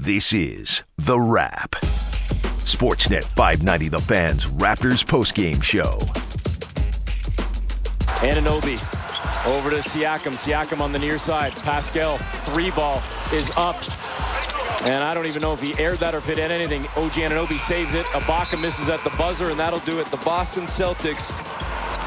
This is The Wrap. Sportsnet 590 The Fans Raptors postgame show. Anunoby over to Siakam. Siakam on the near side. Pascal, three ball is up. And I don't even know if he aired that or if it hit anything. OG Anunoby saves it. Ibaka misses at the buzzer, and that'll do it. The Boston Celtics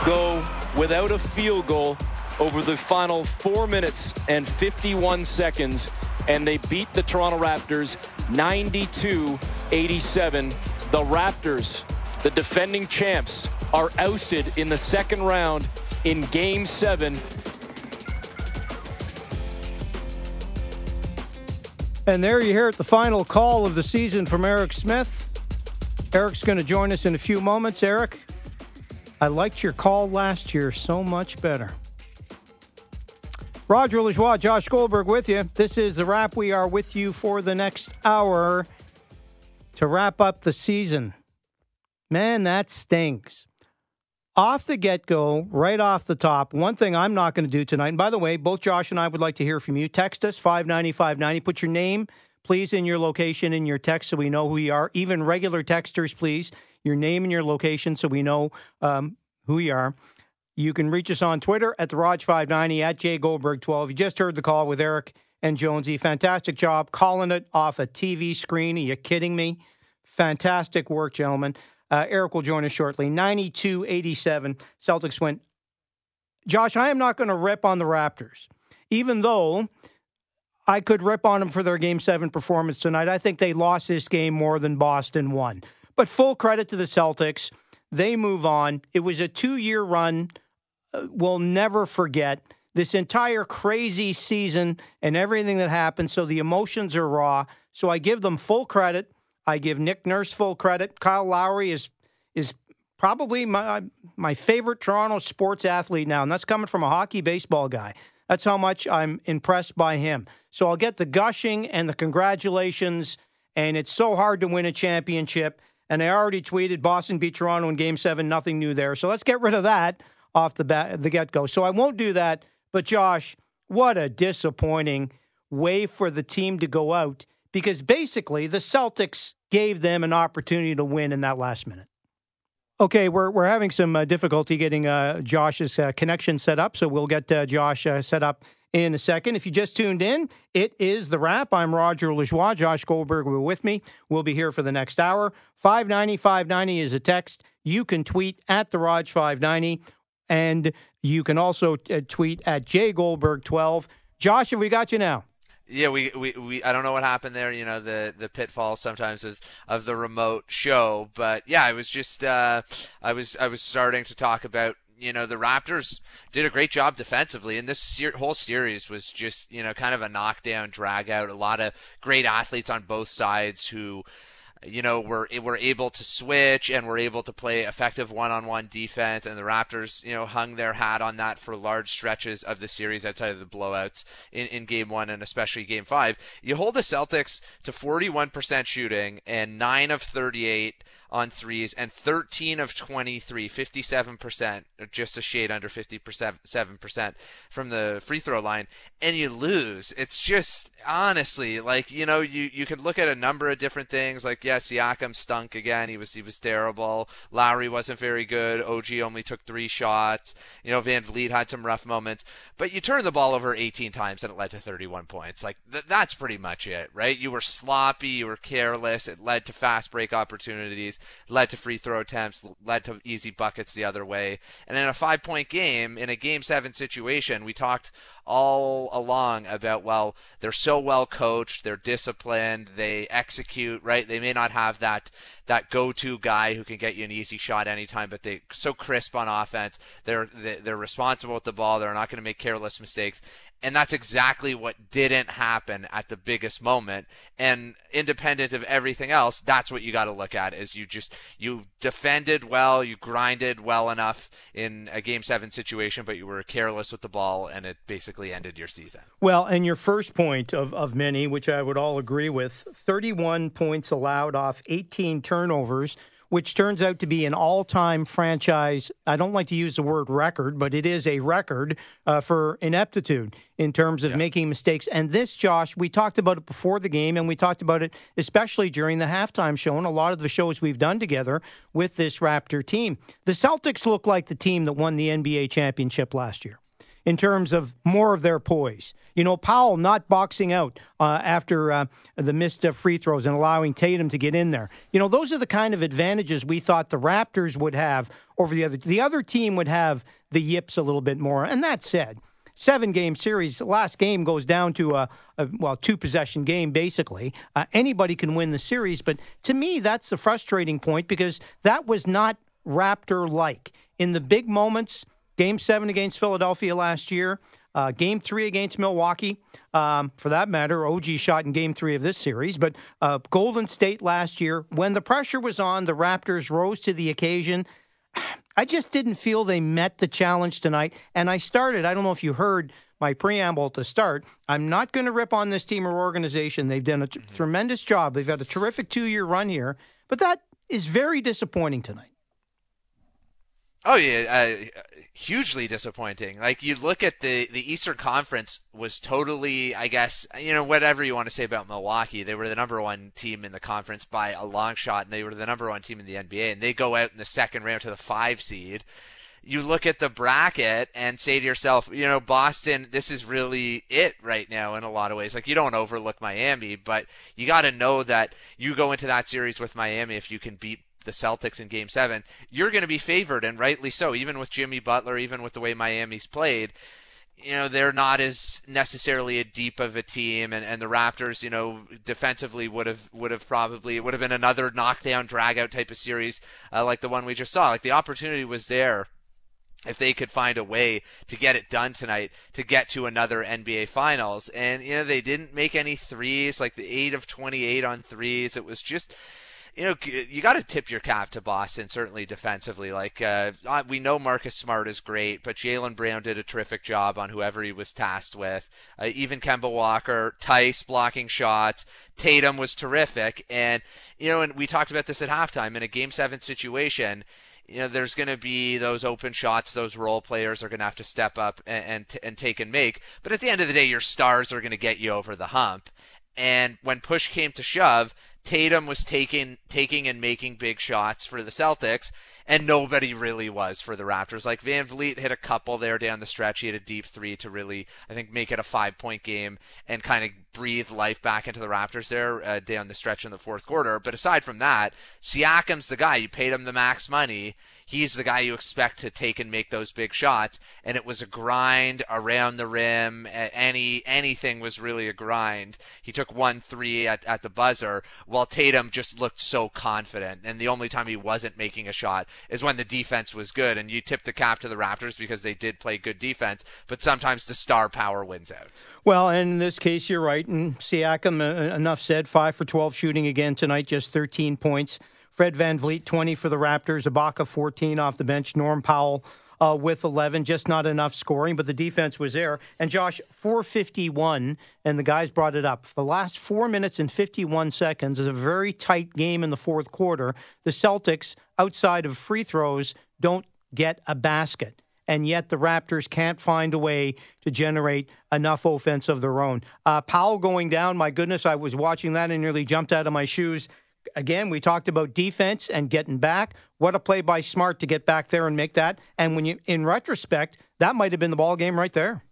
go without a field goal over the final four minutes and 51 seconds, and they beat the Toronto Raptors 92-87. The Raptors, the defending champs, are ousted in the second round in Game 7 And there you hear it, the final call of the season from Eric Smith. Eric's going to join us in a few moments. Eric, I liked your call last year so much better. Roger Lajoie, Josh Goldberg with you. This is the wrap. We are with you for the next hour to wrap up the season. Man, that stinks off the get go, right off the top, one thing I'm not going to do tonight, and by the way, both Josh and I would like to hear from you. Text us 590 590. Put your name, please, in your location in your text so we know who you are. Even regular texters, please, your name and your location so we know um, who you are. You can reach us on Twitter at the Raj590 at Jay Goldberg 12. You just heard the call with Eric and Jonesy. Fantastic job calling it off a TV screen. Are you kidding me? Fantastic work, gentlemen. Uh, Eric will join us shortly. 92 87. Celtics went. Josh, I am not going to rip on the Raptors, even though I could rip on them for their game seven performance tonight. I think they lost this game more than Boston won. But full credit to the Celtics. They move on. It was a two year run. Uh, we'll never forget this entire crazy season and everything that happened. So the emotions are raw. So I give them full credit. I give Nick Nurse full credit. Kyle Lowry is is probably my my favorite Toronto sports athlete now, and that's coming from a hockey baseball guy. That's how much I'm impressed by him. So I'll get the gushing and the congratulations, and it's so hard to win a championship. And I already tweeted Boston beat Toronto in Game Seven, nothing new there. So let's get rid of that off the bat, the get go. So I won't do that. But Josh, what a disappointing way for the team to go out because basically the Celtics gave them an opportunity to win in that last minute. Okay, we're we're having some uh, difficulty getting uh, Josh's uh, connection set up, so we'll get uh, Josh uh, set up in a second. If you just tuned in, it is the wrap. I'm Roger Lajoie. Josh Goldberg will be with me. We'll be here for the next hour. 590 590 is a text. You can tweet at the Raj 590, and you can also uh, tweet at J Goldberg 12. Josh, have we got you now? yeah, we, we, we I don't know what happened there. You know the the pitfall sometimes of, of the remote show, but yeah, I was just uh, I was I was starting to talk about you know the Raptors did a great job defensively, and this ser- whole series was just you know kind of a knockdown, drag out. A lot of great athletes on both sides who you know, we're we're able to switch and we're able to play effective one-on-one defense. And the Raptors, you know, hung their hat on that for large stretches of the series outside of the blowouts in, in Game One and especially Game Five. You hold the Celtics to 41% shooting and nine of 38 on threes and 13 of 23, 57%, just a shade under 57% from the free throw line, and you lose. It's just honestly like you know you you could look at a number of different things. Like yes, Siakam stunk again. He was he was terrible. Lowry wasn't very good. OG only took three shots. You know VanVleet had some rough moments, but you turned the ball over 18 times and it led to 31 points. Like th- that's pretty much it, right? You were sloppy. You were careless. It led to fast break opportunities led to free throw attempts, led to easy buckets the other way. And in a five point game, in a game seven situation, we talked all along about well they're so well coached they're disciplined they execute right they may not have that that go-to guy who can get you an easy shot anytime but they are so crisp on offense. They're they're responsible with the ball. They're not going to make careless mistakes. And that's exactly what didn't happen at the biggest moment. And independent of everything else that's what you got to look at is you just you defended well you grinded well enough in a game 7 situation but you were careless with the ball and it basically basically ended your season. Well, and your first point of, of many, which I would all agree with 31 points allowed off 18 turnovers, which turns out to be an all time franchise. I don't like to use the word record, but it is a record uh, for ineptitude in terms of yeah. making mistakes. And this, Josh, we talked about it before the game, and we talked about it especially during the halftime show and a lot of the shows we've done together with this Raptor team. The Celtics look like the team that won the NBA championship last year in terms of more of their poise. You know, Powell not boxing out uh, after uh, the missed uh, free throws and allowing Tatum to get in there. You know, those are the kind of advantages we thought the Raptors would have over the other. The other team would have the yips a little bit more. And that said, seven game series. Last game goes down to a, a well two possession game basically. Uh, anybody can win the series, but to me that's the frustrating point because that was not Raptor like in the big moments. Game seven against Philadelphia last year. Uh, game three against Milwaukee. Um, for that matter, OG shot in game three of this series. But uh, Golden State last year, when the pressure was on, the Raptors rose to the occasion. I just didn't feel they met the challenge tonight. And I started, I don't know if you heard my preamble to start. I'm not going to rip on this team or organization. They've done a t- tremendous job. They've had a terrific two year run here. But that is very disappointing tonight. Oh yeah, uh, hugely disappointing. Like you look at the the Eastern Conference was totally, I guess, you know, whatever you want to say about Milwaukee, they were the number one team in the conference by a long shot, and they were the number one team in the NBA, and they go out in the second round to the five seed. You look at the bracket and say to yourself, you know, Boston, this is really it right now in a lot of ways. Like you don't overlook Miami, but you got to know that you go into that series with Miami if you can beat the Celtics in game seven, you're going to be favored, and rightly so, even with Jimmy Butler, even with the way Miami's played. You know, they're not as necessarily a deep of a team, and, and the Raptors, you know, defensively would have would have probably would have been another knockdown, drag out type of series uh, like the one we just saw. Like the opportunity was there if they could find a way to get it done tonight to get to another NBA finals. And, you know, they didn't make any threes, like the 8 of 28 on threes. It was just, you know, you got to tip your cap to Boston, certainly defensively. Like, uh, we know Marcus Smart is great, but Jaylen Brown did a terrific job on whoever he was tasked with. Uh, even Kemba Walker, Theis blocking shots, Tatum was terrific. And, you know, and we talked about this at halftime in a game seven situation you know, there's going to be those open shots. Those role players are going to have to step up and, and, and take and make. But at the end of the day, your stars are going to get you over the hump. And when push came to shove, Tatum was taking taking and making big shots for the Celtics, and nobody really was for the Raptors. Like VanVleet hit a couple there down the stretch. He had a deep three to really, I think, make it a five point game and kind of breathe life back into the Raptors there uh, down the stretch in the fourth quarter. But aside from that, Siakam's the guy. You paid him the max money he's the guy you expect to take and make those big shots. And it was a grind around the rim. Any anything was really a grind. He took one three at, at the buzzer, while Tatum just looked so confident. And the only time he wasn't making a shot is when the defense was good. And you tip the cap to the Raptors because they did play good defense, but sometimes the star power wins out. Well, in this case, you're right. And Siakam, uh, enough said, five for 12 shooting again tonight, just 13 points. Fred Van VanVleet, 20 for the Raptors. Ibaka, 14 off the bench. Norm Powell uh, with 11, just not enough scoring, but the defense was there. And Josh, 451, and the guys brought it up. The last four minutes and 51 seconds is a very tight game in the fourth quarter. The Celtics, outside of free throws, don't get a basket. And yet the Raptors can't find a way to generate enough offense of their own. Uh, Powell going down, my goodness, I was watching that and nearly jumped out of my shoes again, we talked about defense and getting back. What a play by Smart to get back there and make that. And when you, in retrospect, that might have been the ball game right there.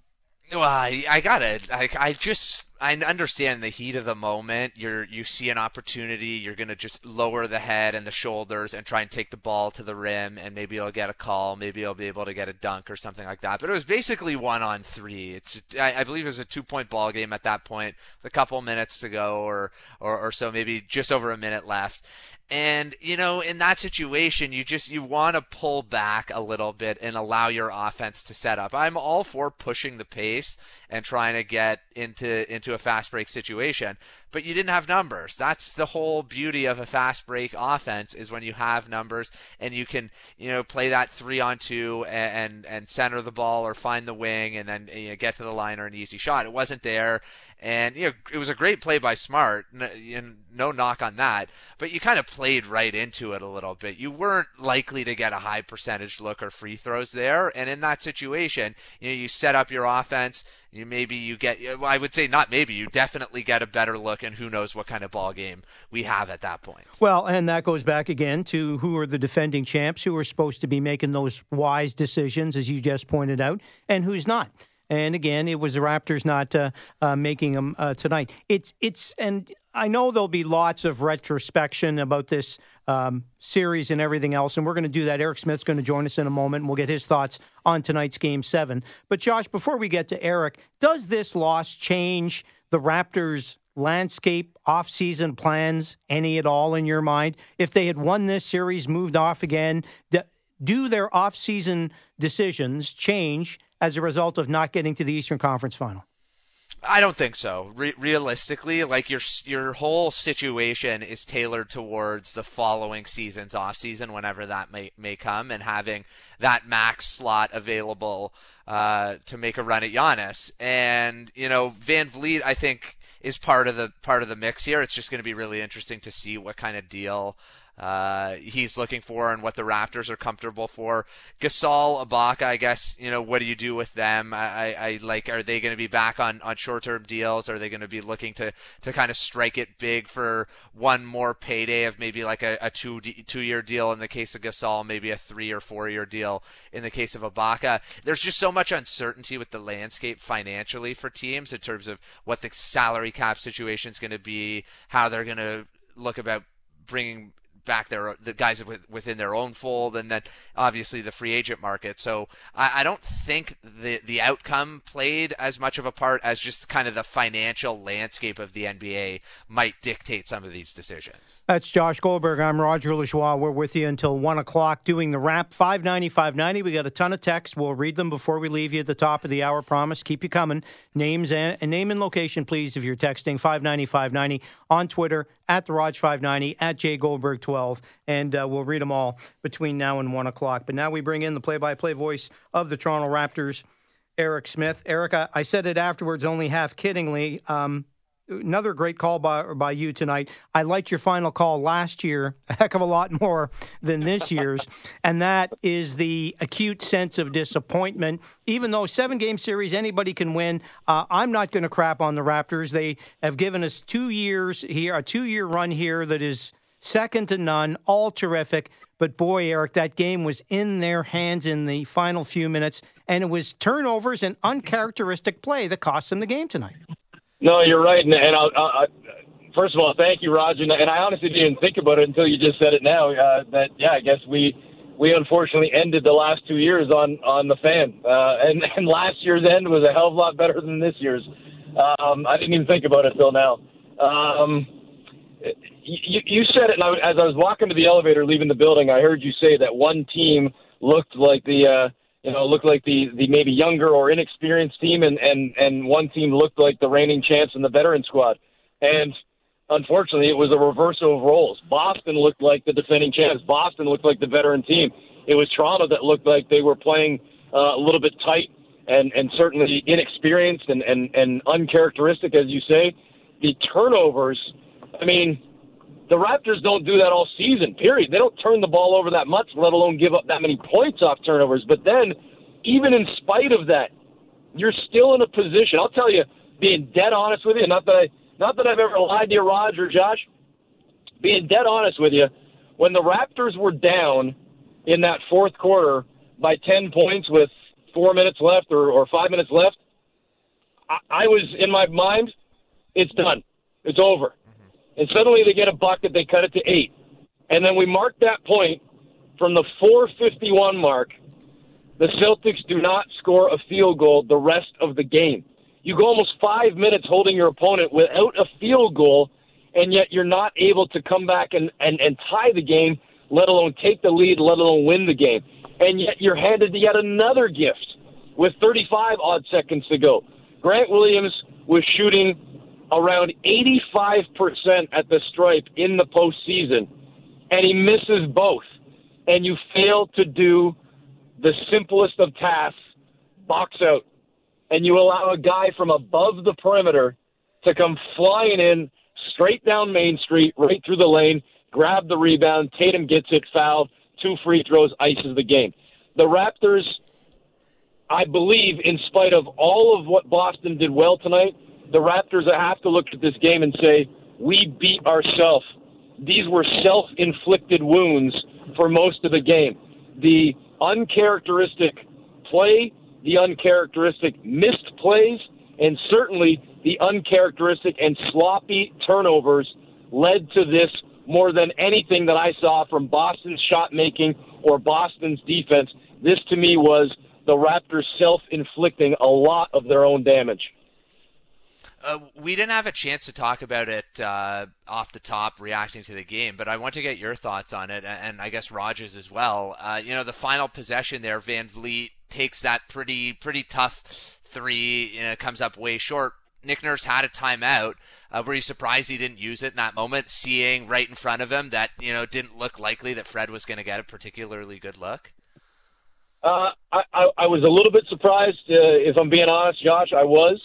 Well, I, I got it. I, I just I understand the heat of the moment. You're you see an opportunity. You're gonna just lower the head and the shoulders and try and take the ball to the rim, and maybe you'll get a call. Maybe you'll be able to get a dunk or something like that. But it was basically one on three. It's I, I believe it was a two point ball game at that point, a couple minutes to go or, or or so, maybe just over a minute left. And, you know, in that situation, you just, you want to pull back a little bit and allow your offense to set up. I'm all for pushing the pace and trying to get into, into a fast break situation. But you didn't have numbers. That's the whole beauty of a fast break offense is when you have numbers and you can, you know, play that three on two and and, and center the ball or find the wing and then you know, get to the line or an easy shot. It wasn't there, and you know, it was a great play by Smart. And no knock on that, but you kind of played right into it a little bit. You weren't likely to get a high percentage look or free throws there, and in that situation, you know, you set up your offense you maybe you get I would say not maybe you definitely get a better look and who knows what kind of ball game we have at that point. Well, and that goes back again to who are the defending champs who are supposed to be making those wise decisions as you just pointed out and who's not. And again, it was the Raptors not uh, uh, making them uh, tonight. It's it's and I know there'll be lots of retrospection about this um, series and everything else, and we're going to do that. Eric Smith's going to join us in a moment, and we'll get his thoughts on tonight's Game Seven. But Josh, before we get to Eric, does this loss change the Raptors' landscape off-season plans any at all in your mind? If they had won this series, moved off again, do their off-season decisions change as a result of not getting to the Eastern Conference Final? I don't think so. Re- realistically, like your your whole situation is tailored towards the following season's off season, whenever that may may come, and having that max slot available uh, to make a run at Giannis. And you know, VanVleet, I think is part of the part of the mix here. It's just going to be really interesting to see what kind of deal uh, he's looking for and what the Raptors are comfortable for. Gasol, Ibaka, I guess, you know, what do you do with them? I, I, I like, are they going to be back on, on short term deals? Are they going to be looking to, to kind of strike it big for one more payday of maybe like a, a two, two year deal in the case of Gasol, maybe a three or four year deal in the case of Ibaka? There's just so much uncertainty with the landscape financially for teams in terms of what the salary cap situation is going to be, how they're going to look about bringing back their the guys within their own fold, and then obviously the free agent market. So I, I, don't think the the outcome played as much of a part as just kind of the financial landscape of the NBA might dictate some of these decisions. That's Josh Goldberg. I'm Roger Lajoie. We're with you until one o'clock doing the wrap. Five ninety five ninety. We got a ton of texts. We'll read them before we leave you at the top of the hour. Promise. Keep you coming. Names and, and name and location, please, if you're texting five ninety five ninety on Twitter at the Raj five ninety at J Goldberg twelve. 12, and uh, we'll read them all between now and 1 o'clock. But now we bring in the play by play voice of the Toronto Raptors, Eric Smith. Eric, I, I said it afterwards, only half kiddingly. Um, another great call by by you tonight. I liked your final call last year a heck of a lot more than this year's, and that is the acute sense of disappointment. Even though seven game series anybody can win, uh, I'm not going to crap on the Raptors. They have given us two years here, a two year run here that is second to none, all terrific. But boy, Eric, that game was in their hands in the final few minutes, and it was turnovers and uncharacteristic play that cost them the game tonight. No, you're right, and, and I'll, I'll, first of all, thank you, Roger. And I honestly didn't think about it until you just said it now. Uh, that yeah, I guess we we unfortunately ended the last two years on on the fan, uh, and and last year's end was a hell of a lot better than this year's. Um, I didn't even think about it till now. Um, you, you said it, and I, as I was walking to the elevator leaving the building, I heard you say that one team looked like the, uh, you know, looked like the, the maybe younger or inexperienced team, and, and, and one team looked like the reigning champs in the veteran squad. And unfortunately, it was a reversal of roles. Boston looked like the defending champs. Boston looked like the veteran team. It was Toronto that looked like they were playing uh, a little bit tight and, and certainly inexperienced and, and, and uncharacteristic, as you say. The turnovers, I mean, the Raptors don't do that all season, period. They don't turn the ball over that much, let alone give up that many points off turnovers. But then, even in spite of that, you're still in a position. I'll tell you, being dead honest with you, not that I, not that I've ever lied to you, or Josh. Being dead honest with you, when the Raptors were down in that fourth quarter by 10 points with four minutes left or, or five minutes left, I, I was in my mind, it's done, it's over and suddenly they get a bucket, they cut it to eight. And then we mark that point from the 451 mark. The Celtics do not score a field goal the rest of the game. You go almost five minutes holding your opponent without a field goal, and yet you're not able to come back and, and, and tie the game, let alone take the lead, let alone win the game. And yet you're handed yet another gift with 35 odd seconds to go. Grant Williams was shooting around 85% at the stripe in the postseason, and he misses both, and you fail to do the simplest of tasks, box out, and you allow a guy from above the perimeter to come flying in straight down Main Street, right through the lane, grab the rebound. Tatum gets it fouled, two free throws, ices the game. The Raptors, I believe, in spite of all of what Boston did well tonight, the Raptors have to look at this game and say, we beat ourselves. These were self inflicted wounds for most of the game. The uncharacteristic play, the uncharacteristic missed plays, and certainly the uncharacteristic and sloppy turnovers led to this more than anything that I saw from Boston's shot making or Boston's defense. This to me was the Raptors self inflicting a lot of their own damage. Uh, we didn't have a chance to talk about it uh, off the top, reacting to the game, but I want to get your thoughts on it, and I guess Rogers as well. Uh, you know, the final possession there, VanVleet takes that pretty pretty tough three, you know, comes up way short. Nick Nurse had a timeout. Uh, were you surprised he didn't use it in that moment, seeing right in front of him that you know didn't look likely that Fred was going to get a particularly good look? Uh, I, I, I was a little bit surprised, uh, if I'm being honest, Josh. I was.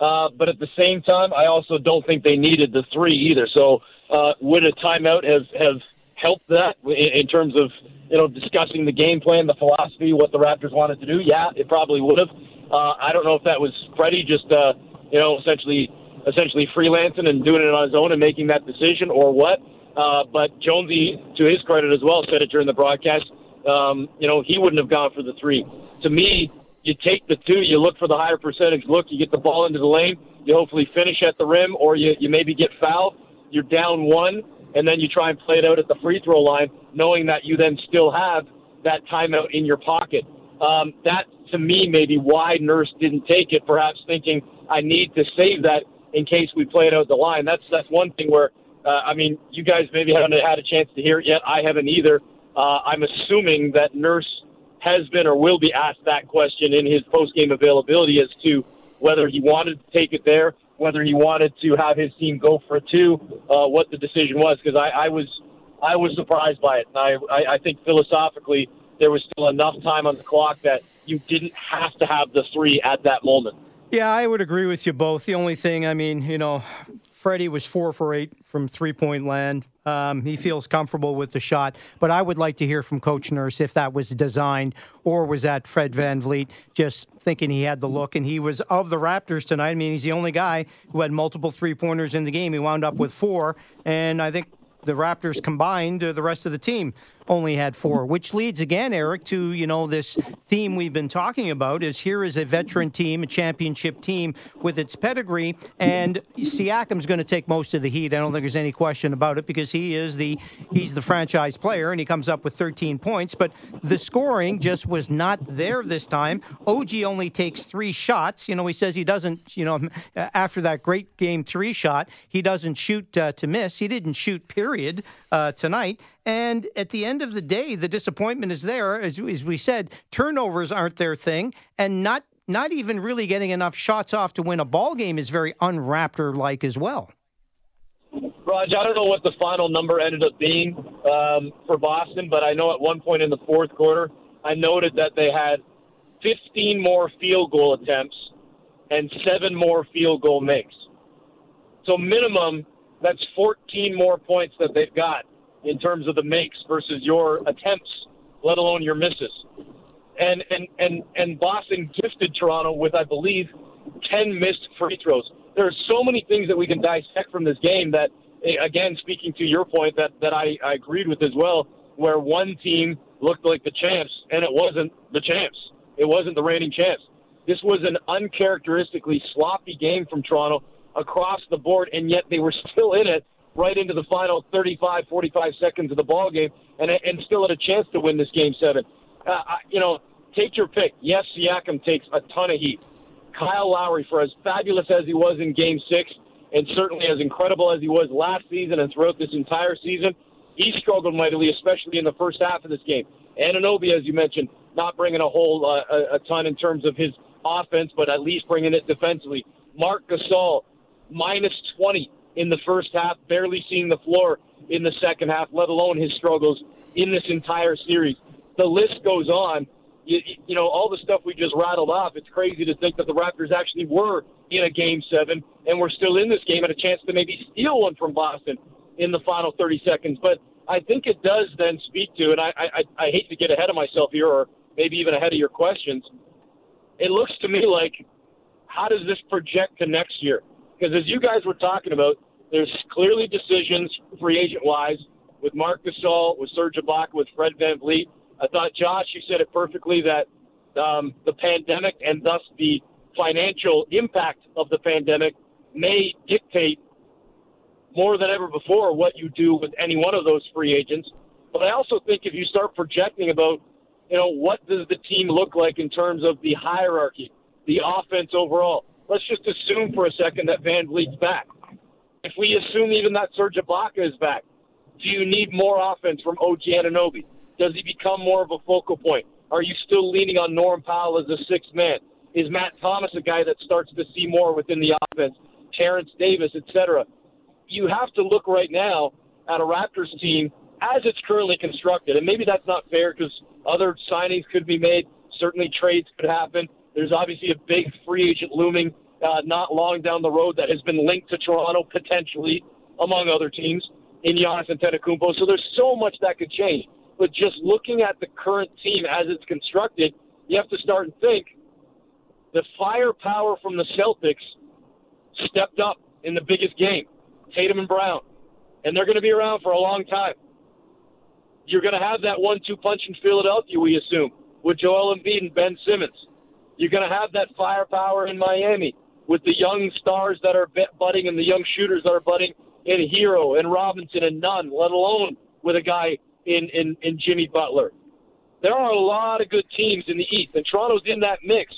Uh, but at the same time, I also don't think they needed the three either. So uh, would a timeout have have helped that in, in terms of you know discussing the game plan, the philosophy, what the Raptors wanted to do? Yeah, it probably would have. Uh, I don't know if that was Freddie just uh, you know essentially essentially freelancing and doing it on his own and making that decision, or what. Uh, but Jonesy, to his credit as well, said it during the broadcast. Um, you know, he wouldn't have gone for the three. To me, you take the two, you look for the higher percentage look, you get the ball into the lane, you hopefully finish at the rim, or you, you maybe get fouled, you're down one, and then you try and play it out at the free throw line, knowing that you then still have that timeout in your pocket. Um, that, to me, maybe why Nurse didn't take it, perhaps thinking, I need to save that in case we play it out the line. That's, that's one thing where, uh, I mean, you guys maybe haven't had a chance to hear it yet. I haven't either. Uh, I'm assuming that Nurse has been or will be asked that question in his post game availability as to whether he wanted to take it there, whether he wanted to have his team go for two, uh, what the decision was. Because I, I was I was surprised by it, and I, I I think philosophically there was still enough time on the clock that you didn't have to have the three at that moment. Yeah, I would agree with you both. The only thing, I mean, you know, Freddie was four for eight from three point land. Um, he feels comfortable with the shot, but I would like to hear from Coach Nurse if that was designed or was that Fred Van VanVleet just thinking he had the look and he was of the Raptors tonight. I mean, he's the only guy who had multiple three pointers in the game. He wound up with four, and I think the Raptors combined, uh, the rest of the team only had four, which leads again, Eric, to you know this theme we've been talking about is here is a veteran team, a championship team with its pedigree, and Siakam's going to take most of the heat. I don't think there's any question about it because he is the he's the franchise player and he comes up with 13 points, but the scoring just was not there this time. OG only takes three shots. You know, he says he doesn't. You know, after that great game three shot, he doesn't shoot uh, to miss. He didn't shoot. Period uh, tonight. And at the end of the day, the disappointment is there. As, as we said, turnovers aren't their thing, and not not even really getting enough shots off to win a ball game is very unraptor like as well. Raj, I don't know what the final number ended up being um, for Boston, but I know at one point in the fourth quarter, I noted that they had 15 more field goal attempts and seven more field goal makes. So minimum, that's 14 more points that they've got in terms of the makes versus your attempts, let alone your misses. And and and and Boston gifted Toronto with, I believe, 10 missed free throws. There are so many things that we can dissect from this game that, again, speaking to your point that that I, I agreed with as well, where one team looked like the champs and it wasn't the champs. It wasn't the reigning champs. This was an uncharacteristically sloppy game from Toronto across the board, and yet they were still in it right into the final 35, 45 seconds of the ball game, and and still had a chance to win this game seven. Uh, you know, take your pick. Yes, Siakam takes a ton of heat. Kyle Lowry, for as fabulous as he was in Game Six, and certainly as incredible as he was last season and throughout this entire season, he struggled mightily, especially in the first half of this game. Anunoby, as you mentioned, not bringing a whole uh, a, a ton in terms of his offense, but at least bringing it defensively. Marc Gasol minus 20 in the first half, barely seeing the floor in the second half, let alone his struggles in this entire series. The list goes on. You, you know, all the stuff we just rattled off, it's crazy to think that the Raptors actually were in a game seven and we're still in this game and a chance to maybe steal one from Boston in the final 30 seconds. But I think it does then speak to, and I, I, I hate to get ahead of myself here or maybe even ahead of your questions. It looks to me like how does this project to next year? Because as you guys were talking about, there's clearly decisions free agent wise with Marc Gasol, with Serge Ibaka, with Fred VanVleet. I thought, Josh, you said it perfectly that um, the pandemic and thus the financial impact of the pandemic may dictate more than ever before what you do with any one of those free agents. But I also think if you start projecting about, you know, what does the team look like in terms of the hierarchy, the offense overall, let's just assume for a second that VanVleet's back. If we assume even that Serge Ibaka is back, do you need more offense from OG Anunoby? Does he become more of a focal point? Are you still leaning on Norm Powell as a sixth man? Is Matt Thomas a guy that starts to see more within the offense? Terrence Davis, etc. You have to look right now at a Raptors team as it's currently constructed, and maybe that's not fair because other signings could be made. Certainly, trades could happen. There's obviously a big free agent looming uh, not long down the road that has been linked to Toronto potentially, among other teams, in Giannis Antetokounmpo. So there's so much that could change. But just looking at the current team as it's constructed, you have to start and think the firepower from the Celtics stepped up in the biggest game, Tatum and Brown, and they're going to be around for a long time. You're going to have that one-two punch in Philadelphia, we assume, with Joel Embiid and Ben Simmons. You're going to have that firepower in Miami with the young stars that are budding and the young shooters that are budding in Herro and Robinson and Nunn, let alone with a guy in, in, in Jimmy Butler. There are a lot of good teams in the East, and Toronto's in that mix.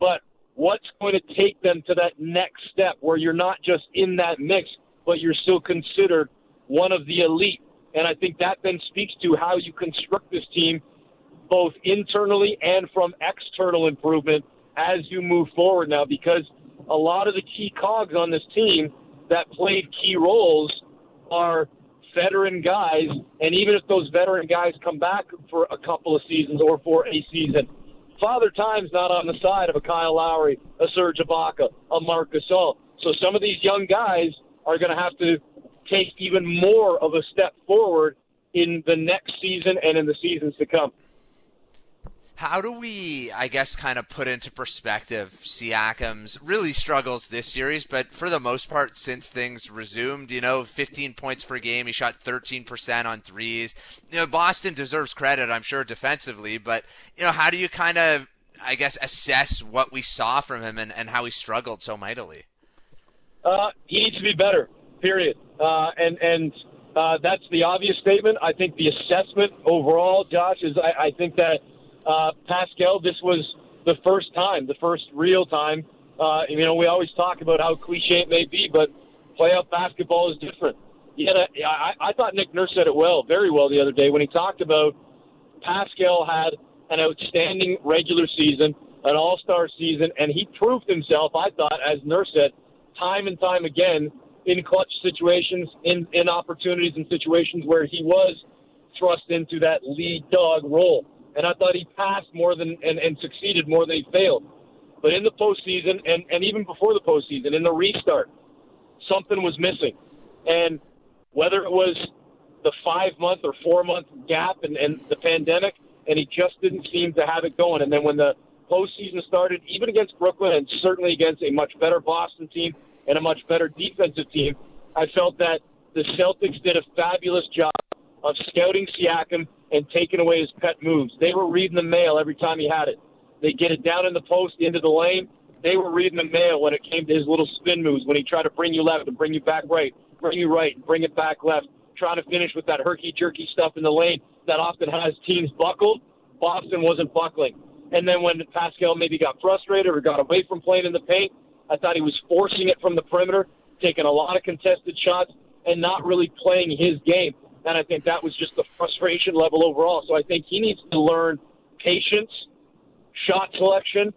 But what's going to take them to that next step where you're not just in that mix, but you're still considered one of the elite? And I think that then speaks to how you construct this team, both internally and from external improvement as you move forward now, because a lot of the key cogs on this team that played key roles are veteran guys, and even if those veteran guys come back for a couple of seasons or for a season, Father Time's not on the side of a Kyle Lowry, a Serge Ibaka, a Marc Gasol. So some of these young guys are going to have to take even more of a step forward in the next season and in the seasons to come. How do we, I guess, kind of put into perspective Siakam's really struggles this series, but for the most part, since things resumed, you know, 15 points per game, he shot 13% on threes. You know, Boston deserves credit, I'm sure, defensively, but, you know, how do you kind of, I guess, assess what we saw from him and, and how he struggled so mightily? Uh, he needs to be better, period. Uh, and, and, uh, that's the obvious statement. I think the assessment overall, Josh, is I, I think that uh, Pascal, this was the first time, the first real time. Uh, you know, we always talk about how cliche it may be, but playoff basketball is different. Yet, I, I thought Nick Nurse said it well, very well the other day when he talked about Pascal had an outstanding regular season, an all star season, and he proved himself, I thought, as Nurse said, time and time again in clutch situations, in, in opportunities and situations where he was thrust into that lead dog role and I thought he passed more than and, and succeeded more than he failed. But in the postseason, and, and even before the postseason, in the restart, something was missing. And whether it was the five month or four month gap and, and the pandemic, and he just didn't seem to have it going. And then when the postseason started, even against Brooklyn and certainly against a much better Boston team and a much better defensive team, I felt that the Celtics did a fabulous job of scouting Siakam and taking away his pet moves. They were reading the mail every time he had it. They get it down in the post into the lane. They were reading the mail when it came to his little spin moves when he tried to bring you left and bring you back right, bring you right and bring it back left, trying to finish with that herky jerky stuff in the lane that often has teams buckled. Boston wasn't buckling. And then when Pascal maybe got frustrated or got away from playing in the paint, I thought he was forcing it from the perimeter, taking a lot of contested shots, and not really playing his game. And I think that was just the frustration level overall. So I think he needs to learn patience, shot selection,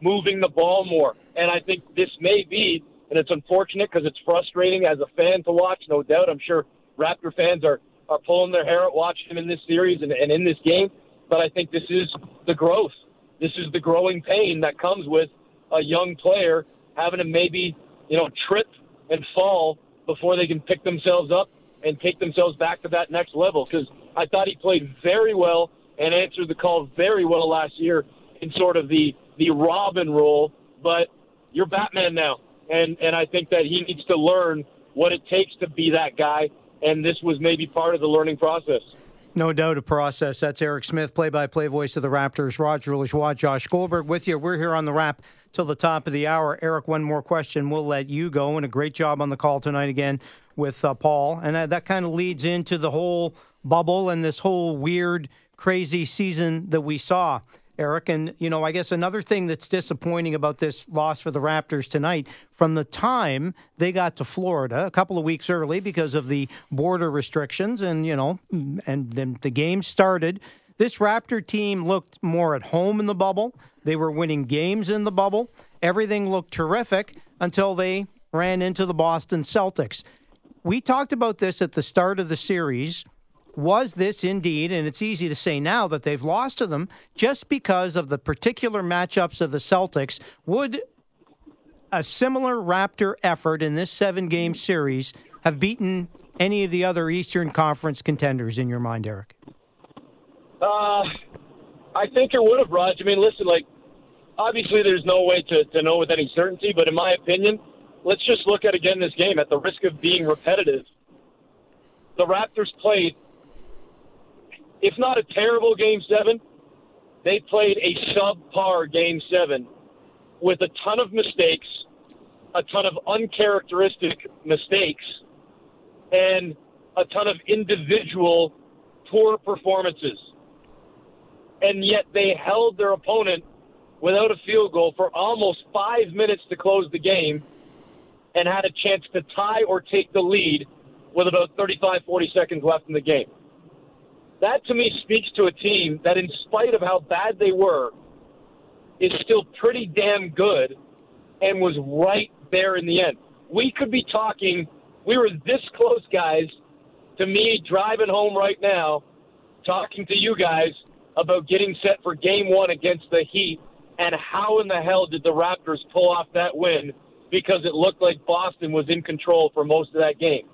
moving the ball more. And I think this may be and it's unfortunate because it's frustrating as a fan to watch. No doubt, I'm sure Raptor fans are are pulling their hair out watching him in this series and, and in this game. But I think this is the growth. This is the growing pain that comes with a young player having to maybe you know trip and fall before they can pick themselves up and take themselves back to that next level. Because I thought he played very well and answered the call very well last year in sort of the the Robin role. But you're Batman now, and and I think that he needs to learn what it takes to be that guy. And this was maybe part of the learning process. No doubt a process. That's Eric Smith, play by play voice of the Raptors. Roger Lajoie, Josh Goldberg with you. We're here on the wrap till the top of the hour. Eric, one more question. We'll let you go. And a great job on the call tonight again with uh, Paul. And uh, that kind of leads into the whole bubble and this whole weird, crazy season that we saw. Eric. And, you know, I guess another thing that's disappointing about this loss for the Raptors tonight, from the time they got to Florida a couple of weeks early because of the border restrictions and, you know, and then the game started, this Raptor team looked more at home in the bubble. They were winning games in the bubble. Everything looked terrific until they ran into the Boston Celtics. We talked about this at the start of the series was this indeed, and it's easy to say now that they've lost to them just because of the particular matchups of the Celtics, would a similar Raptor effort in this seven game series have beaten any of the other Eastern Conference contenders in your mind, Eric? Uh, I think it would have, Raj. I mean, listen, like, obviously there's no way to, to know with any certainty, but in my opinion, let's just look at again this game at the risk of being repetitive. The Raptors played if not a terrible game seven, they played a subpar game seven with a ton of mistakes, a ton of uncharacteristic mistakes, and a ton of individual poor performances. And yet they held their opponent without a field goal for almost five minutes to close the game and had a chance to tie or take the lead with about 35, 40 seconds left in the game that to me speaks to a team that, in spite of how bad they were, is still pretty damn good and was right there in the end. We could be talking, we were this close, guys, to me driving home right now, talking to you guys about getting set for game one against the Heat and how in the hell did the Raptors pull off that win because it looked like Boston was in control for most of that game.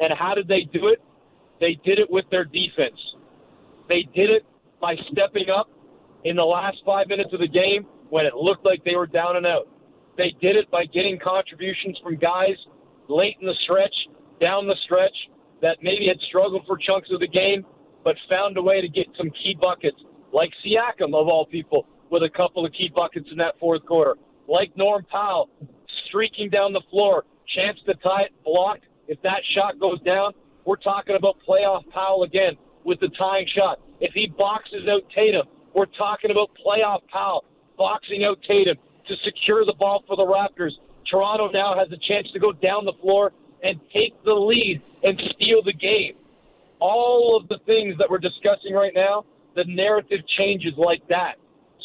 And how did they do it? They did it with their defense. They did it by stepping up in the last five minutes of the game when it looked like they were down and out. They did it by getting contributions from guys late in the stretch, down the stretch, that maybe had struggled for chunks of the game, but found a way to get some key buckets, like Siakam, of all people, with a couple of key buckets in that fourth quarter, like Norm Powell, streaking down the floor, chance to tie it, blocked. If that shot goes down, we're talking about playoff Powell again with the tying shot. If he boxes out Tatum, we're talking about playoff Powell boxing out Tatum to secure the ball for the Raptors. Toronto now has a chance to go down the floor and take the lead and steal the game. All of the things that we're discussing right now, the narrative changes like that.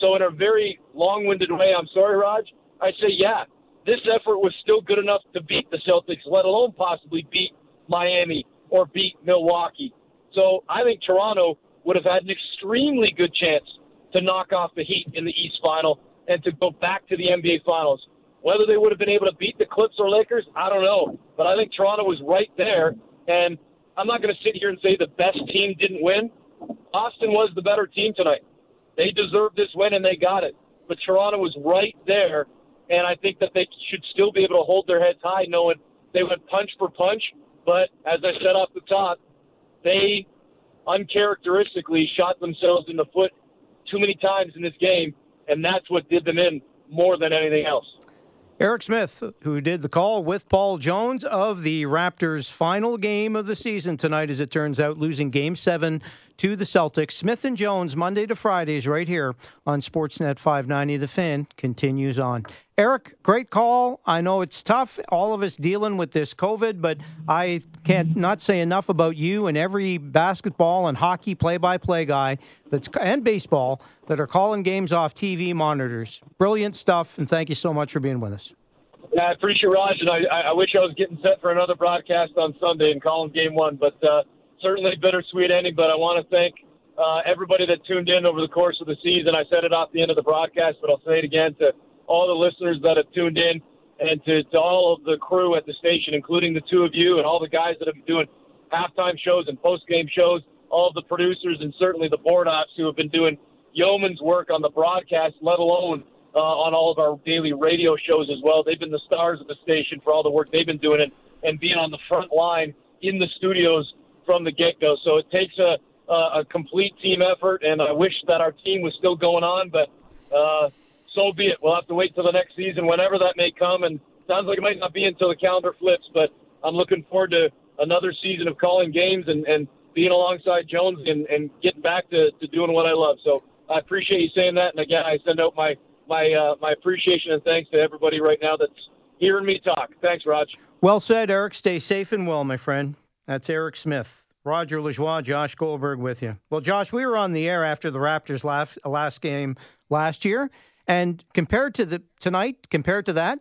So, in a very long winded way, I'm sorry, Raj, I say, yeah, this effort was still good enough to beat the Celtics, let alone possibly beat Miami or beat Milwaukee. So I think Toronto would have had an extremely good chance to knock off the Heat in the East Final and to go back to the NBA Finals. Whether they would have been able to beat the Clips or Lakers, I don't know. But I think Toronto was right there. And I'm not going to sit here and say the best team didn't win. Boston was the better team tonight. They deserved this win and they got it. But Toronto was right there. And I think that they should still be able to hold their heads high knowing they went punch for punch. But as I said off the top, they uncharacteristically shot themselves in the foot too many times in this game, and that's what did them in more than anything else. Eric Smith, who did the call with Paul Jones of the Raptors' final game of the season tonight, as it turns out, losing game seven to the Celtics. Smith and Jones, Monday to Fridays, right here on Sportsnet 590. The fan continues on. Eric, great call. I know it's tough, all of us dealing with this COVID, but I can't not say enough about you and every basketball and hockey play-by-play guy that's and baseball that are calling games off TV monitors. Brilliant stuff, and thank you so much for being with us. Yeah, I appreciate Raj, and I, I wish I was getting set for another broadcast on Sunday and calling game one, but uh, certainly bittersweet ending. But I want to thank uh, everybody that tuned in over the course of the season. I said it off the end of the broadcast, but I'll say it again to all the listeners that have tuned in and to, to all of the crew at the station, including the two of you and all the guys that have been doing halftime shows and post game shows, all of the producers and certainly the board ops who have been doing yeoman's work on the broadcast, let alone uh, on all of our daily radio shows as well. They've been the stars of the station for all the work they've been doing and, and being on the front line in the studios from the get go. So it takes a, a, a complete team effort, and I wish that our team was still going on, but uh, so be it. We'll have to wait till the next season, whenever that may come. And sounds like it might not be until the calendar flips, but I'm looking forward to another season of calling games and, and being alongside Jones and, and getting back to, to doing what I love. So I appreciate you saying that. And again, I send out my my uh, my appreciation and thanks to everybody right now that's hearing me talk. Thanks, Raj. Well said, Eric. Stay safe and well, my friend. That's Eric Smith. Roger Lajoie, Josh Goldberg with you. Well, Josh, we were on the air after the Raptors last last game last year, and compared to the tonight, compared to that,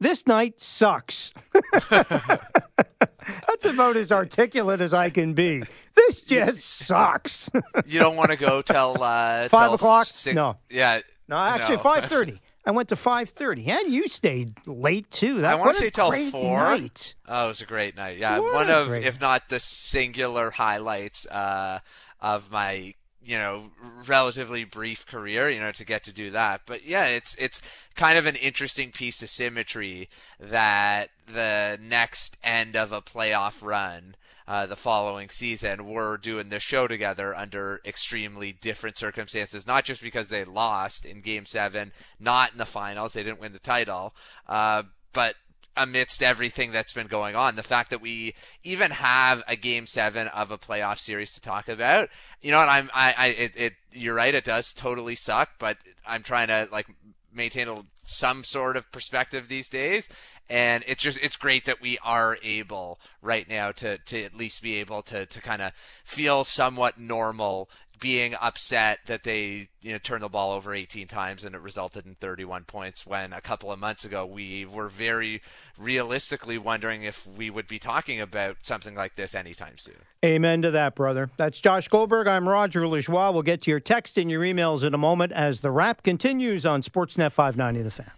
this night sucks. That's about as articulate as I can be. This just sucks. you don't want to go till uh, five till o'clock. Six, no, yeah, no, actually no. five thirty. I went to five thirty, and you stayed late too. That I want to a say till four. Night. Oh, it was a great night. Yeah, What one of, great if not the singular highlights uh, of my you know relatively brief career you know to get to do that but yeah it's it's kind of an interesting piece of symmetry that the next end of a playoff run uh, the following season we're doing this show together under extremely different circumstances not just because they lost in game seven not in the finals they didn't win the title uh, but amidst everything that's been going on. The fact that we even have a game seven of a playoff series to talk about, you know what? I'm, I, I, it, it, you're right. It does totally suck, but I'm trying to like maintain some sort of perspective these days. And it's just, it's great that we are able right now to, to at least be able to, to kind of feel somewhat normal being upset that they you know turned the ball over 18 times and it resulted in 31 points when a couple of months ago we were very realistically wondering if we would be talking about something like this anytime soon. Amen to that, brother. That's Josh Goldberg. I'm Roger Lajoie. We'll get to your text and your emails in a moment as the Wrap continues on Sportsnet 590 The Fan.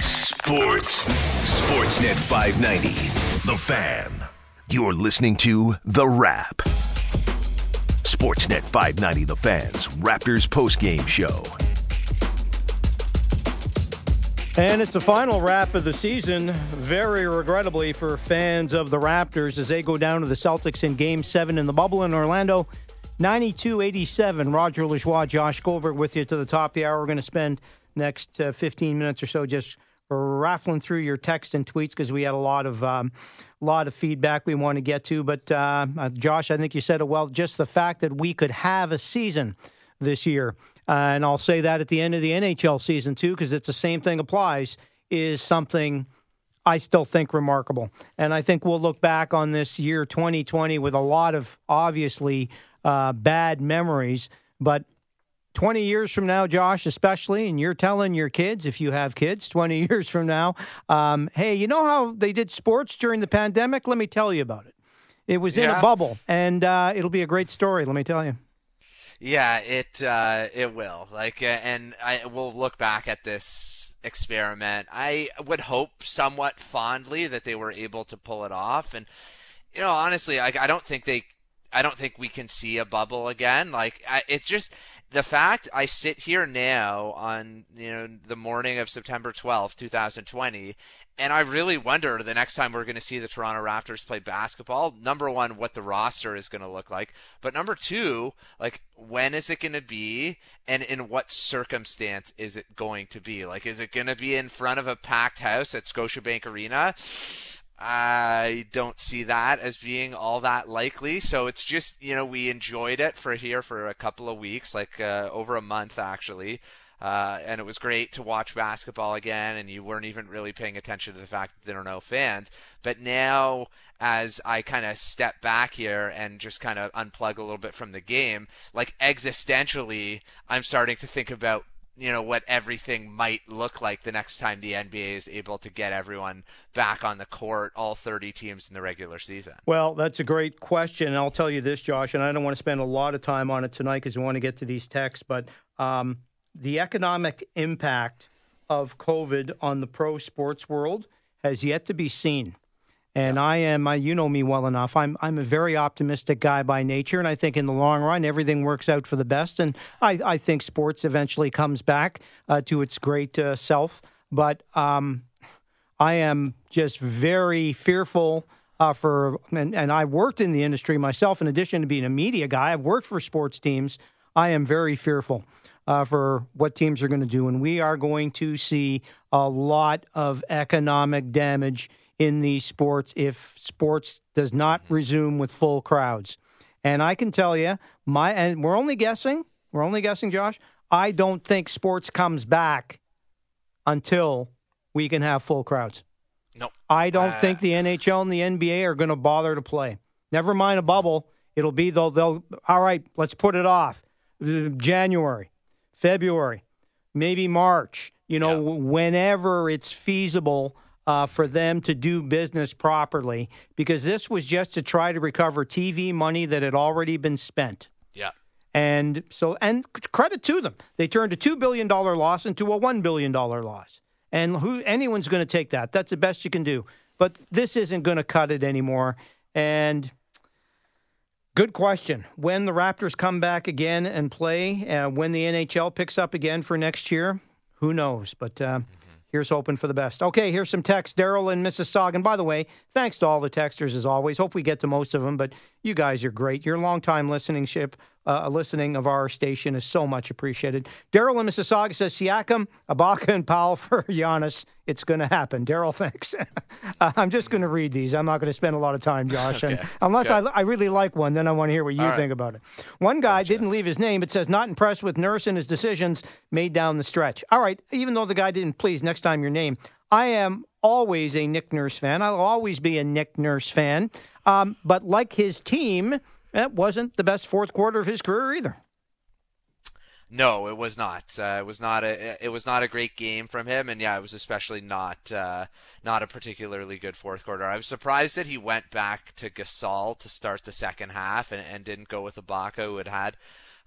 Sports. Sportsnet 590. The Fan. You're listening to The Wrap. Sportsnet 590 The Fans Raptors postgame show. And it's the final wrap of the season, very regrettably for fans of the Raptors as they go down to the Celtics in game seven in the bubble in Orlando. 92 87. Roger Lajoie, Josh Goldberg with you to the top of the hour. We're going to spend next uh, 15 minutes or so just raffling through your text and tweets because we had a lot of um, lot of feedback we want to get to. But uh, uh, Josh, I think you said it well. Just the fact that we could have a season this year, uh, and I'll say that at the end of the NHL season too, because it's the same thing applies. Is something I still think remarkable, and I think we'll look back on this year 2020 with a lot of obviously uh, bad memories, but 20 years from now, Josh, especially, and you're telling your kids, if you have kids, 20 years from now, um, hey, you know how they did sports during the pandemic? Let me tell you about it. It was in Yeah. a bubble, and uh, it'll be a great story, let me tell you. Yeah, it uh, it will. Like, uh, and I will look back at this experiment. I would hope somewhat fondly that they were able to pull it off. And you know, honestly, like I don't think they, I don't think we can see a bubble again. Like, I, it's just the fact I sit here now on you know the morning of September twelfth, two thousand twenty, and I really wonder the next time we're going to see the Toronto Raptors play basketball. Number one, what the roster is going to look like, but number two, like when is it going to be, and in what circumstance is it going to be? Like, is it going to be in front of a packed house at Scotiabank Arena? I don't see that as being all that likely. So it's just, you know, we enjoyed it for here for a couple of weeks, like uh, over a month actually. Uh, and it was great to watch basketball again, and you weren't even really paying attention to the fact that there are no fans. But now, as I kind of step back here and just kind of unplug a little bit from the game, like existentially, I'm starting to think about you know what everything might look like the next time the NBA is able to get everyone back on the court, all 30 teams in the regular season? Well, that's a great question. And I'll tell you this, Josh, and I don't want to spend a lot of time on it tonight because we want to get to these texts, but um, the economic impact of COVID on the pro sports world has yet to be seen. And I am, I, you know me well enough. I'm, I'm a very optimistic guy by nature, and I think in the long run everything works out for the best. And I, I think sports eventually comes back uh, to its great uh, self. But um, I am just very fearful uh, for, and, and I worked in the industry myself. In addition to being a media guy, I've worked for sports teams. I am very fearful. Uh, for what teams are going to do. And we are going to see a lot of economic damage in these sports if sports does not resume with full crowds. And I can tell you, my and we're only guessing. We're only guessing, Josh. I don't think sports comes back until we can have full crowds. No, I don't uh, think the NHL and the NBA are going to bother to play. Never mind a bubble. It'll be they'll they'll all right. Let's put it off. January, February, maybe March. You know, yeah. whenever it's feasible uh, for them to do business properly because this was just to try to recover TV money that had already been spent. Yeah. And so, and credit to them, they turned a two billion dollar loss into a one billion dollar loss. And who anyone's going to take that? That's the best you can do. But this isn't going to cut it anymore. And good question: When the Raptors come back again and play, uh, when the NHL picks up again for next year, who knows? But. Uh, mm-hmm Here's hoping for the best. Okay, here's some text. Daryl in Mississauga. And by the way, thanks to all the texters as always. Hope we get to most of them, but you guys are great. Your long time listening ship uh, listening of our station is so much appreciated. Daryl in Mississauga says Siakam, Ibaka, and Powell for Giannis. It's going to happen. Daryl, thanks. uh, I'm just going to read these. I'm not going to spend a lot of time, Josh. okay. Unless I, I really like one, then I want to hear what you think about it. One guy gotcha. didn't leave his name. It says not impressed with Nurse and his decisions made down the stretch. All right, even though the guy didn't please, next time your name. I am always a Nick Nurse fan. I'll always be a Nick Nurse fan. Um, but like his team, that wasn't the best fourth quarter of his career either. No, it was not. Uh, it was not a. It was not a great game from him, and yeah, it was especially not uh, not a particularly good fourth quarter. I was surprised that he went back to Gasol to start the second half and, and didn't go with Ibaka, who had had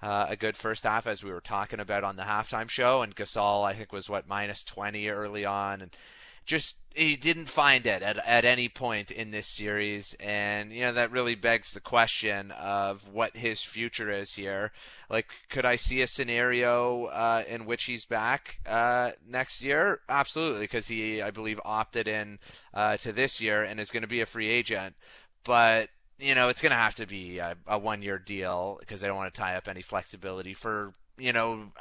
uh, a good first half, as we were talking about on the halftime show. And Gasol, I think, was what minus twenty early on, and just he didn't find it at, at any point in this series and you know that really begs the question of what his future is here. Like could i see a scenario uh, in which he's back uh, next year? Absolutely because he i believe opted in uh, to this year and is going to be a free agent. But you know it's going to have to be a, a one year deal because they don't want to tie up any flexibility for you know,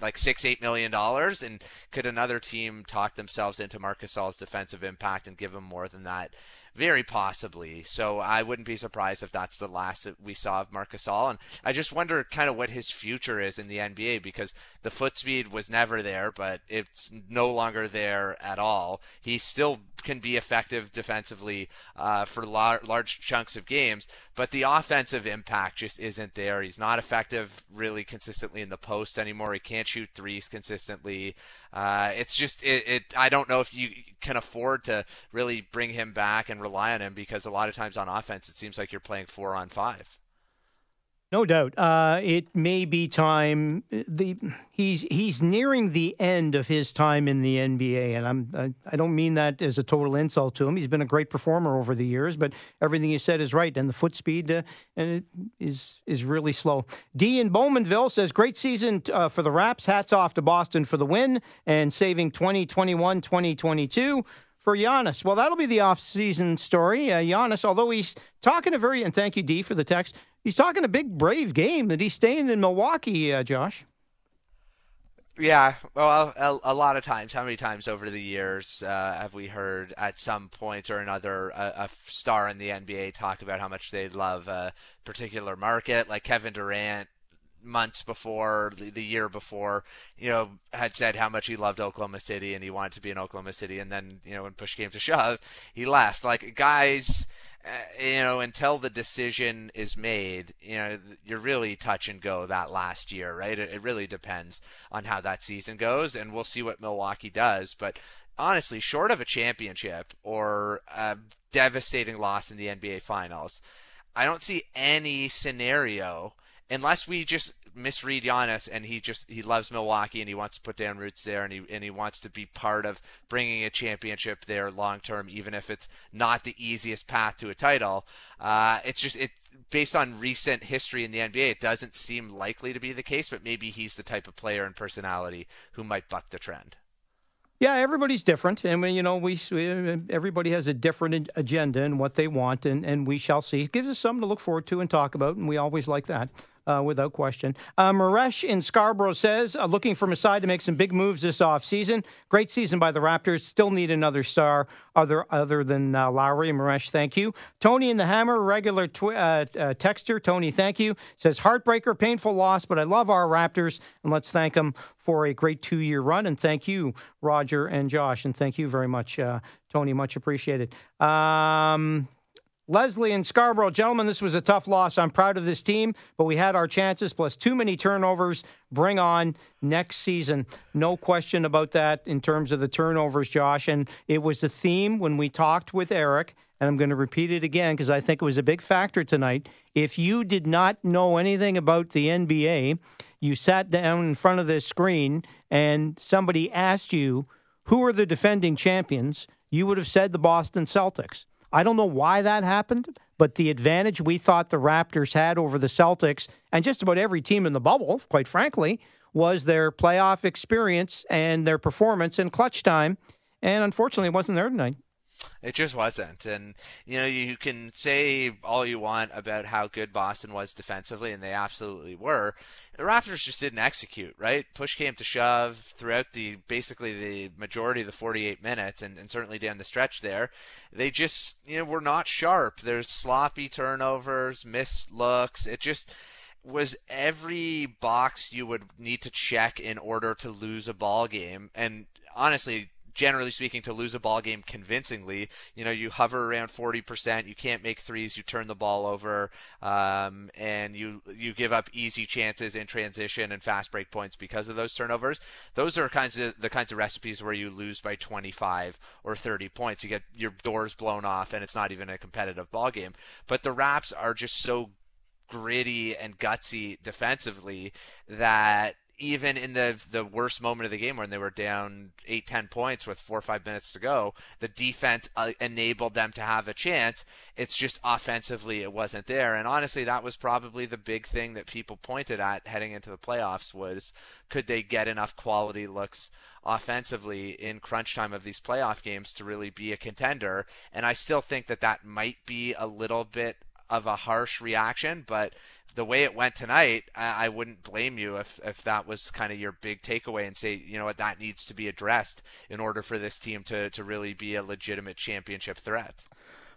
like six, eight million dollars, and could another team talk themselves into Marc Gasol's defensive impact and give him more than that? Very possibly. So I wouldn't be surprised if that's the last that we saw of Marcus Gasol. And I just wonder kind of what his future is in the NBA because the foot speed was never there, but it's no longer there at all. He still can be effective defensively uh, for lar- large chunks of games, but the offensive impact just isn't there. He's not effective really consistently in the post anymore. He can't shoot threes consistently. Uh, it's just it, it. I don't know if you can afford to really bring him back and rely on him because a lot of times on offense it seems like you're playing four on five. No doubt. Uh, it may be time. The he's he's nearing the end of his time in the NBA, and I'm I, I, don't mean that as a total insult to him. He's been a great performer over the years, but everything you said is right, and the foot speed uh, and it is is really slow. D in Bowmanville says great season uh, for the Raps. Hats off to Boston for the win and saving 2021 2022 for Giannis. Well, that'll be the off-season story. Uh, Giannis, although he's talking a very and thank you D for the text. He's talking a big brave game that he's staying in Milwaukee, uh, Josh. Yeah, well, a, a, lot of times. How many times over the years uh, have we heard at some point or another a, a, star in the NBA talk about how much they love a particular market? Like Kevin Durant months before the, year before, you know, had said how much he loved Oklahoma City and he wanted to be in Oklahoma City, and then you know when push came to shove, he left. Like guys uh, you know, until the decision is made, you know, you're really touch and go that last year, right? It really depends on how that season goes, and we'll see what Milwaukee does. But honestly, short of a championship or a devastating loss in the NBA Finals, I don't see any scenario unless we just misread Giannis and he just he loves Milwaukee and he wants to put down roots there and he and he wants to be part of bringing a championship there long term, even if it's not the easiest path to a title. Uh, it's just it based on recent history in the NBA, it doesn't seem likely to be the case. But maybe he's the type of player and personality who might buck the trend. Yeah, everybody's different, and you know, we, we everybody has a different agenda and what they want, and, and we shall see. It gives us something to look forward to and talk about, and we always like that uh, without question. Uh, Maresh in Scarborough says, uh, looking for Masai to make some big moves this offseason. Great season by the Raptors. Still need another star other other than uh, Lowry. Maresh, thank you. Tony in the Hammer, regular twi- uh, uh, texter. Tony, thank you. Says, heartbreaker, painful loss, but I love our Raptors, and let's thank them for a great two year run. And thank you, Roger and Josh. And thank you very much, uh, Tony. Much appreciated. Um, Leslie and Scarborough, gentlemen, this was a tough loss. I'm proud of this team, but we had our chances, plus too many turnovers. Bring on next season. No question about that in terms of the turnovers, Josh. And it was a theme when we talked with Eric, and I'm going to repeat it again because I think it was a big factor tonight. If you did not know anything about the NBA, you sat down in front of this screen and somebody asked you, who are the defending champions? You would have said the Boston Celtics. I don't know why that happened, but the advantage we thought the Raptors had over the Celtics and just about every team in the bubble, quite frankly, was their playoff experience and their performance in clutch time. And unfortunately, it wasn't there tonight. It just wasn't. And, you know, you can say all you want about how good Boston was defensively, and they absolutely were. The Raptors just didn't execute, right? Push came to shove throughout the basically the majority of the 48 minutes, and, and certainly down the stretch there. They just, you know, were not sharp. There's sloppy turnovers, missed looks. It just was every box you would need to check in order to lose a ball game. And honestly, generally speaking, to lose a ball game convincingly. You know, you hover around 40%, you can't make threes, you turn the ball over, um, and you you give up easy chances in transition and fast break points because of those turnovers. Those are kinds of the kinds of recipes where you lose by 25 or 30 points. You get your doors blown off, and it's not even a competitive ball game. But the Raps are just so gritty and gutsy defensively that even in the the worst moment of the game when they were down eight ten points with four or five minutes to go, the defense uh, enabled them to have a chance. It's just offensively it wasn't there, and honestly, that was probably the big thing that people pointed at heading into the playoffs was could they get enough quality looks offensively in crunch time of these playoff games to really be a contender? And I still think that that might be a little bit of a harsh reaction, but the way it went tonight, I, I, wouldn't blame you if, if that was kind of your big takeaway and say, you know what, that needs to be addressed in order for this team to, to really be a legitimate championship threat.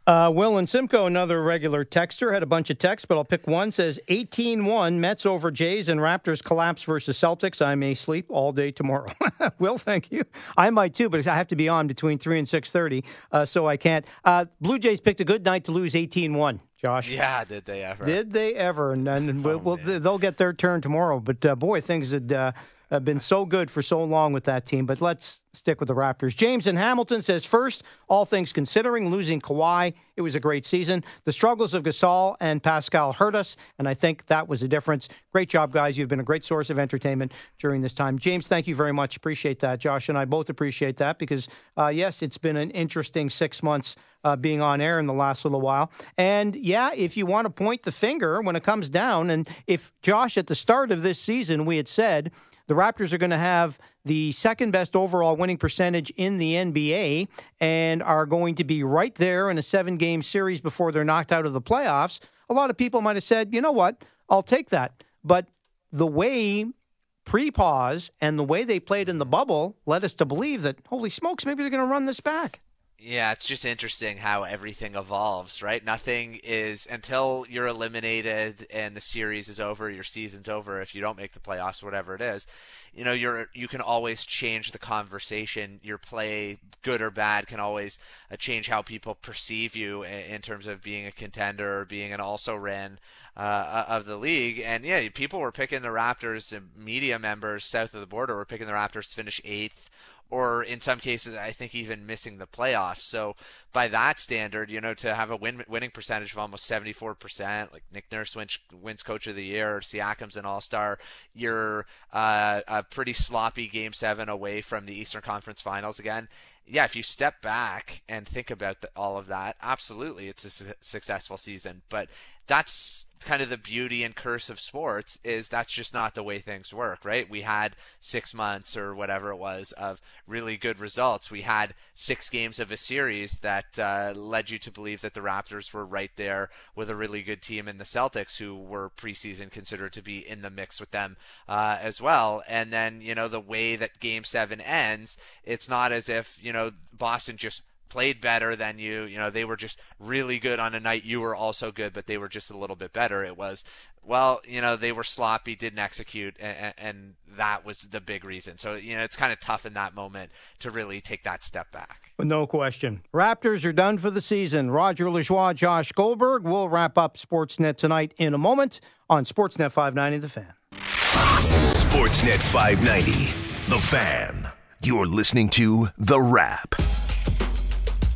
Uh, Will and Simcoe, another regular texter, had a bunch of texts, but I'll pick one. Says 18 1, Mets over Jays and Raptors collapse versus Celtics. I may sleep all day tomorrow. Will, thank you. I might too, but I have to be on between 3 and 6.30, uh, so I can't. Uh, Blue Jays picked a good night to lose 18 1. Josh. Yeah, did they ever? Did they ever? And, and oh, we'll, they'll get their turn tomorrow. But uh, boy, things that uh, have been so good for so long with that team. But let's stick with the Raptors. James and Hamilton says first, all things considering, losing Kawhi, it was a great season. The struggles of Gasol and Pascal hurt us, and I think that was a difference. Great job, guys. You've been a great source of entertainment during this time. James, thank you very much. Appreciate that. Josh and I both appreciate that because, uh, yes, it's been an interesting six months uh, being on air in the last little while. And yeah, if you want to point the finger when it comes down, and if Josh at the start of this season we had said the Raptors are going to have the second best overall winning percentage in the NBA and are going to be right there in a seven game series before they're knocked out of the playoffs. A lot of people might have said, you know what, I'll take that. But the way pre pause and the way they played in the bubble led us to believe that, holy smokes, maybe they're going to run this back. Yeah, it's just interesting how everything evolves, right? Nothing is until you're eliminated and the series is over, your season's over. If you don't make the playoffs, whatever it is, you know, you're you can always change the conversation. Your play, good or bad, can always uh, change how people perceive you in, terms of being a contender or being an also ran uh, of the league. And yeah, people were picking the Raptors. Media members south of the border were picking the Raptors to finish eighth or in some cases, I think even missing the playoffs. So by that standard, you know, to have a win, winning percentage of almost 74%, like Nick Nurse wins, wins Coach of the Year, Siakam's an All Star, you're uh, a pretty sloppy Game Seven away from the Eastern Conference Finals again. Yeah, if you step back and think about the, all of that, absolutely, it's a su- successful season. But that's kind of the beauty and curse of sports is that's just not the way things work, right? We had six months or whatever it was of really good results. We had six games of a series that uh, led you to believe that the Raptors were right there with a really good team in the Celtics, who were preseason considered to be in the mix with them uh, as well. And then, you know, the way that game seven ends, it's not as if, you know, Boston just played better than you. You know, they were just really good on a night you were also good, but they were just a little bit better. It was, well, you know, they were sloppy, didn't execute, and, and that was the big reason. So, you know, it's kind of tough in that moment to really take that step back. No question. Raptors are done for the season. Roger Lajoie, Josh Goldberg. We'll wrap up Sportsnet tonight in a moment on Sportsnet 590 The Fan. Sportsnet 590 The Fan. You're listening to The Wrap.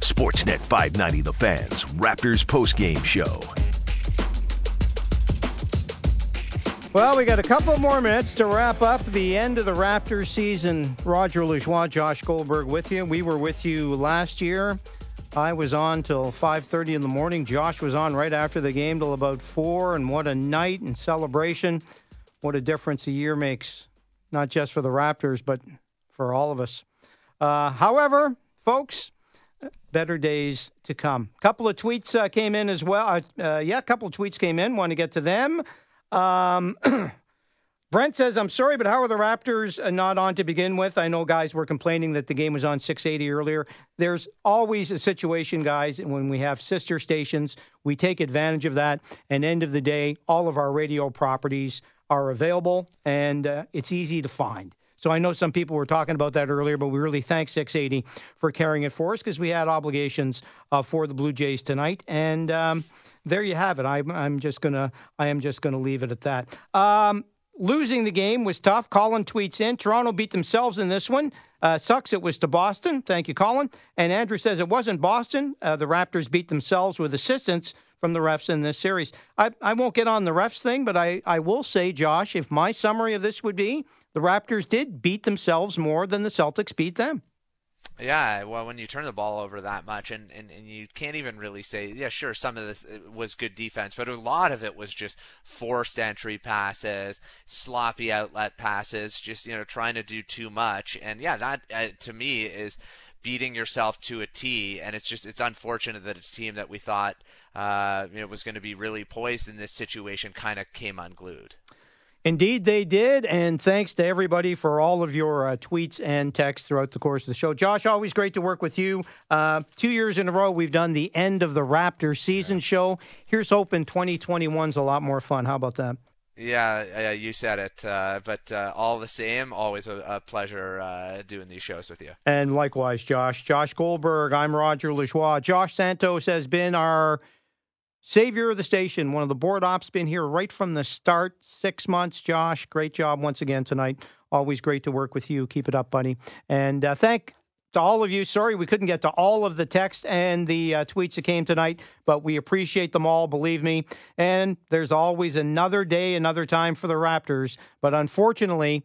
Sportsnet 590 The Fans Raptors postgame show. Well, we got a couple more minutes to wrap up the end of the Raptors season. Roger Lajoie, Josh Goldberg with you. We were with you last year. I was on till 5:30 in the morning. Josh was on right after the game till about 4 and what a night and celebration. What a difference a year makes, not just for the Raptors but for all of us. Uh, however, folks, better days to come. A couple of tweets uh, came in as well. Uh, uh yeah, a couple of tweets came in. Want to get to them. Um, Brent says, I'm sorry, but how are the Raptors uh, not on to begin with? I know guys were complaining that the game was on 680 earlier. There's always a situation, guys, and when we have sister stations, we take advantage of that. And end of the day, all of our radio properties are available, and uh, it's easy to find. So I know some people were talking about that earlier, but we really thank 680 for carrying it for us because we had obligations uh, for the Blue Jays tonight. And um, there you have it. I'm, I'm just gonna I am just gonna leave it at that. Um, losing the game was tough. Colin tweets in Toronto beat themselves in this one. Uh, sucks it was to Boston. Thank you, Colin. And Andrew says it wasn't Boston. Uh, the Raptors beat themselves with assistance from the refs in this series. I, I won't get on the refs thing, but I, I will say, Josh, if my summary of this would be the Raptors did beat themselves more than the Celtics beat them. Yeah, well, when you turn the ball over that much, and, and, and you can't even really say, yeah, sure, some of this was good defense, but a lot of it was just forced entry passes, sloppy outlet passes, just, you know, trying to do too much. And yeah, that uh, to me is beating yourself to a T. And it's just, it's unfortunate that a team that we thought, uh, you know, was going to be really poised in this situation kind of came unglued. Indeed, they did. And thanks to everybody for all of your uh, tweets and texts throughout the course of the show. Josh, always great to work with you. Uh, two years in a row, we've done the end of the Raptors season show. Here's hoping 2021's a lot more fun. How about that? Yeah, uh, you said it. Uh, but uh, all the same, always a, a pleasure uh, doing these shows with you. And likewise, Josh. Josh Goldberg, I'm Roger Lajoie. Josh Santos has been our Savior of the station, one of the board ops, been here right from the start. Six months, Josh. Great job once again tonight. Always great to work with you. Keep it up, buddy. And uh, thank to all of you. Sorry we couldn't get to all of the text and the uh, tweets that came tonight, but we appreciate them all, believe me. And there's always another day, another time for the Raptors. But unfortunately,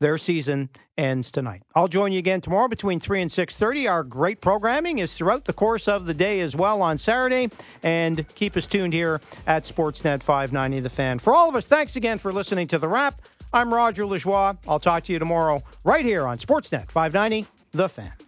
their season ends tonight. I'll join you again tomorrow between 3 and 6:30. Our great programming is throughout the course of the day as well on Saturday and keep us tuned here at Sportsnet 590 The Fan. For all of us, thanks again for listening to The Wrap. I'm Roger Lajoie. I'll talk to you tomorrow right here on Sportsnet 590 The Fan.